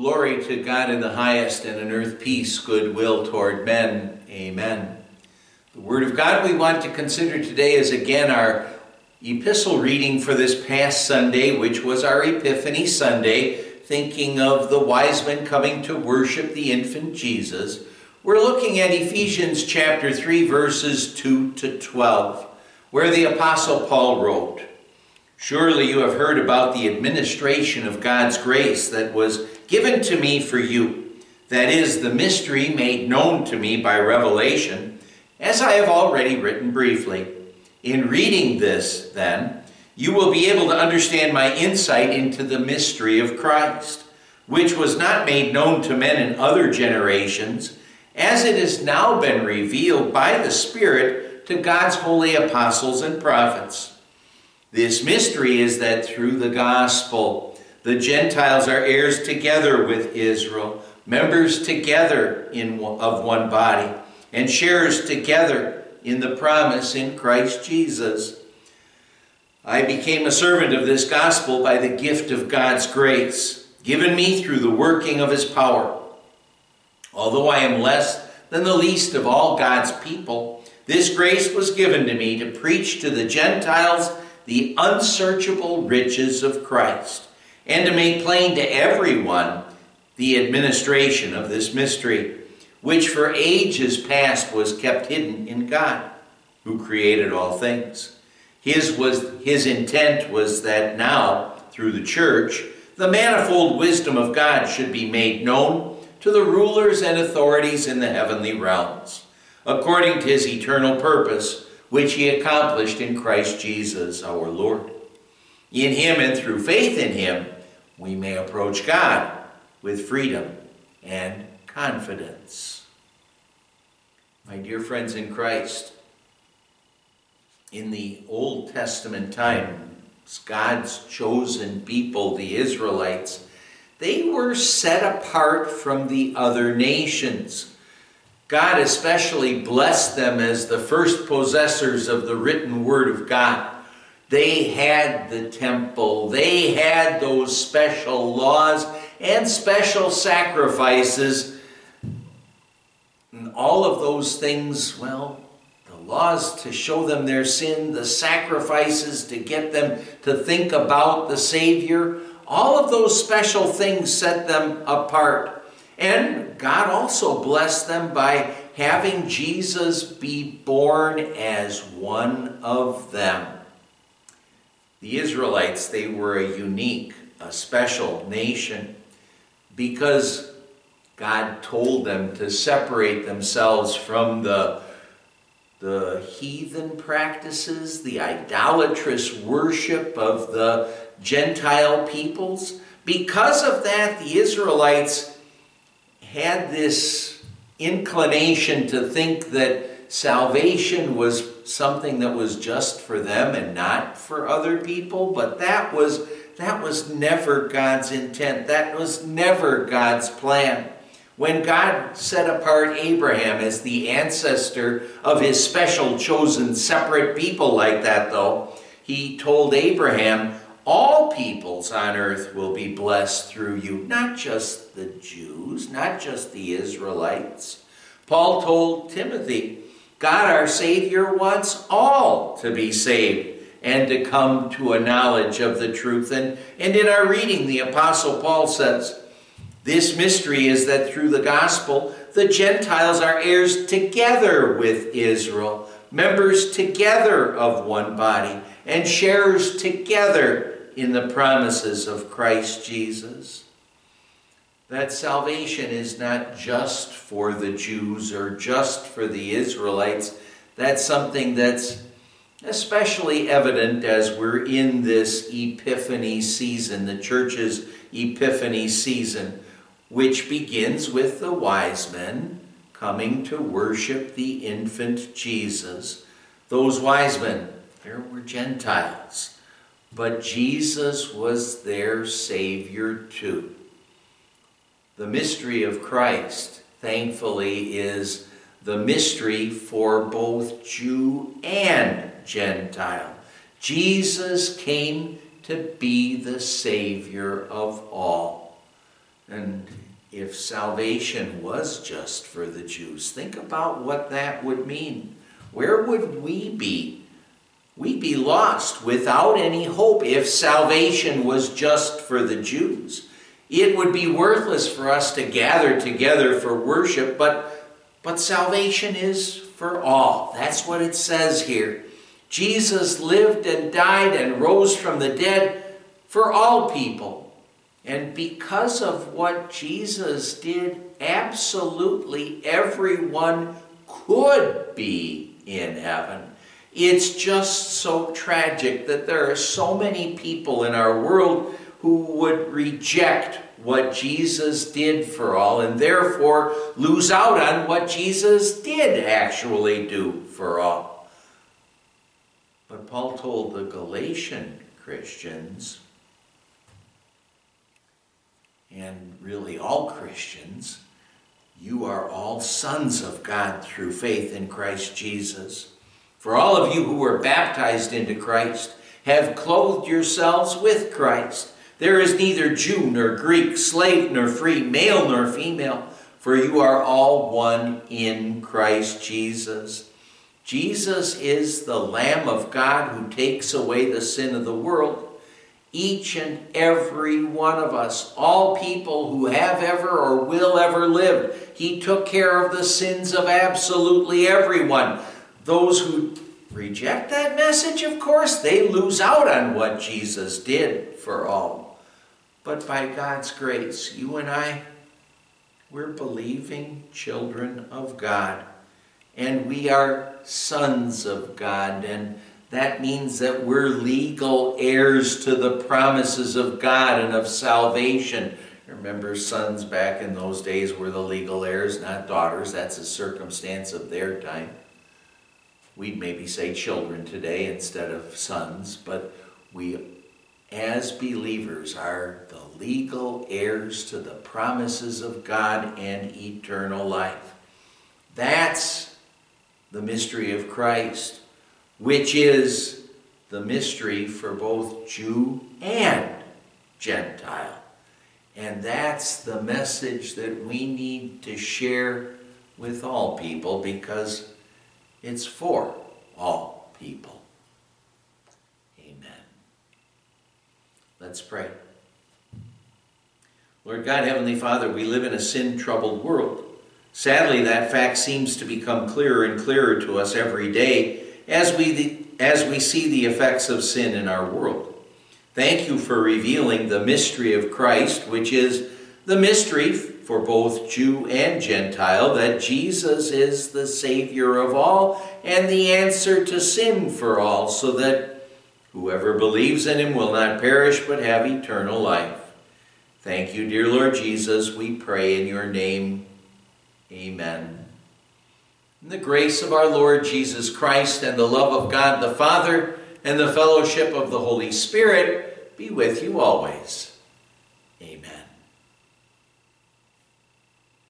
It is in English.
Glory to God in the highest, and on earth peace, goodwill toward men. Amen. The Word of God we want to consider today is again our epistle reading for this past Sunday, which was our Epiphany Sunday, thinking of the wise men coming to worship the infant Jesus. We're looking at Ephesians chapter 3, verses 2 to 12, where the Apostle Paul wrote, Surely you have heard about the administration of God's grace that was given to me for you. That is, the mystery made known to me by revelation, as I have already written briefly. In reading this, then, you will be able to understand my insight into the mystery of Christ, which was not made known to men in other generations, as it has now been revealed by the Spirit to God's holy apostles and prophets. This mystery is that through the gospel, the Gentiles are heirs together with Israel, members together in, of one body, and sharers together in the promise in Christ Jesus. I became a servant of this gospel by the gift of God's grace, given me through the working of his power. Although I am less than the least of all God's people, this grace was given to me to preach to the Gentiles the unsearchable riches of Christ, and to make plain to everyone the administration of this mystery, which for ages past was kept hidden in God, who created all things. His, was, his intent was that now, through the church, the manifold wisdom of God should be made known to the rulers and authorities in the heavenly realms, according to his eternal purpose which he accomplished in Christ Jesus our Lord. In him and through faith in him, we may approach God with freedom and confidence. My dear friends in Christ, in the Old Testament times, God's chosen people, the Israelites, they were set apart from the other nations. God especially blessed them as the first possessors of the written word of God. They had the temple, they had those special laws and special sacrifices. And all of those things, well, the laws to show them their sin, the sacrifices to get them to think about the Savior, all of those special things set them apart. And God also blessed them by having Jesus be born as one of them. The Israelites, they were a unique, a special nation because God told them to separate themselves from the, the heathen practices, the idolatrous worship of the Gentile peoples. Because of that, the Israelites had this inclination to think that salvation was something that was just for them and not for other people but that was that was never God's intent that was never God's plan when God set apart Abraham as the ancestor of his special chosen separate people like that though he told Abraham all peoples on earth will be blessed through you, not just the Jews, not just the Israelites. Paul told Timothy, God our Savior wants all to be saved and to come to a knowledge of the truth. And, and in our reading, the Apostle Paul says, This mystery is that through the gospel, the Gentiles are heirs together with Israel, members together of one body, and sharers together in the promises of Christ Jesus. That salvation is not just for the Jews or just for the Israelites. That's something that's especially evident as we're in this Epiphany season, the church's Epiphany season, which begins with the wise men coming to worship the infant Jesus. Those wise men, there were Gentiles. But Jesus was their Savior too. The mystery of Christ, thankfully, is the mystery for both Jew and Gentile. Jesus came to be the Savior of all. And if salvation was just for the Jews, think about what that would mean. Where would we be? We'd be lost without any hope if salvation was just for the Jews. It would be worthless for us to gather together for worship, but, but salvation is for all. That's what it says here. Jesus lived and died and rose from the dead for all people. And because of what Jesus did, absolutely everyone could be in heaven. It's just so tragic that there are so many people in our world who would reject what Jesus did for all and therefore lose out on what Jesus did actually do for all. But Paul told the Galatian Christians, and really all Christians, you are all sons of God through faith in Christ Jesus. For all of you who were baptized into Christ have clothed yourselves with Christ. There is neither Jew nor Greek, slave nor free, male nor female, for you are all one in Christ Jesus. Jesus is the Lamb of God who takes away the sin of the world. Each and every one of us, all people who have ever or will ever live, He took care of the sins of absolutely everyone. Those who reject that message, of course, they lose out on what Jesus did for all. But by God's grace, you and I, we're believing children of God. And we are sons of God. And that means that we're legal heirs to the promises of God and of salvation. Remember, sons back in those days were the legal heirs, not daughters. That's a circumstance of their time. We'd maybe say children today instead of sons, but we as believers are the legal heirs to the promises of God and eternal life. That's the mystery of Christ, which is the mystery for both Jew and Gentile. And that's the message that we need to share with all people because it's for all people. Let's pray. Lord God, Heavenly Father, we live in a sin troubled world. Sadly, that fact seems to become clearer and clearer to us every day as we, as we see the effects of sin in our world. Thank you for revealing the mystery of Christ, which is the mystery for both Jew and Gentile that Jesus is the Savior of all and the answer to sin for all, so that Whoever believes in him will not perish but have eternal life. Thank you, dear Lord Jesus. We pray in your name. Amen. In the grace of our Lord Jesus Christ and the love of God the Father and the fellowship of the Holy Spirit be with you always. Amen.